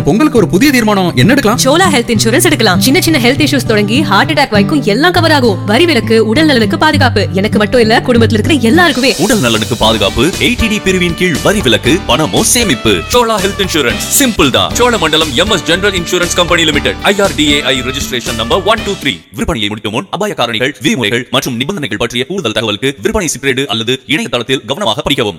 இந்த பொங்கலுக்கு ஒரு புதிய தீர்மானம் என்ன எடுக்கலாம்? சோலா ஹெல்த் இன்சூரன்ஸ் எடுக்கலாம். சின்ன சின்ன ஹெல்த் இஷ்யூஸ் தொடங்கி ஹார்ட் அட்டாக் வரைக்கும் எல்லாம் கவர் ஆகும். வரி விலக்கு உடல் நலனுக்கு பாதுகாப்பு. எனக்கு மட்டும் இல்ல குடும்பத்தில் இருக்கிற எல்லாருக்குமே. உடல் நலனுக்கு பாதுகாப்பு எயிட்டிடி பிரிவின் கீழ் வரி விலக்கு பணமோ சேமிப்பு. சோலா ஹெல்த் இன்சூரன்ஸ். சிம்பிள் தான். Cholamandalam MS general insurance company limited IRDAI registration number one two three விற்பனையை முடிக்கும் முன் அபாய காரணிகள் விதிமுறைகள் மற்றும் நிபந்தனைகள் பற்றிய கூடுதல் தகவலுக்கு விற்பனை சிப்ரேடு அல்லது இணையதளத்தில் கவனமாக படிக்கவும்.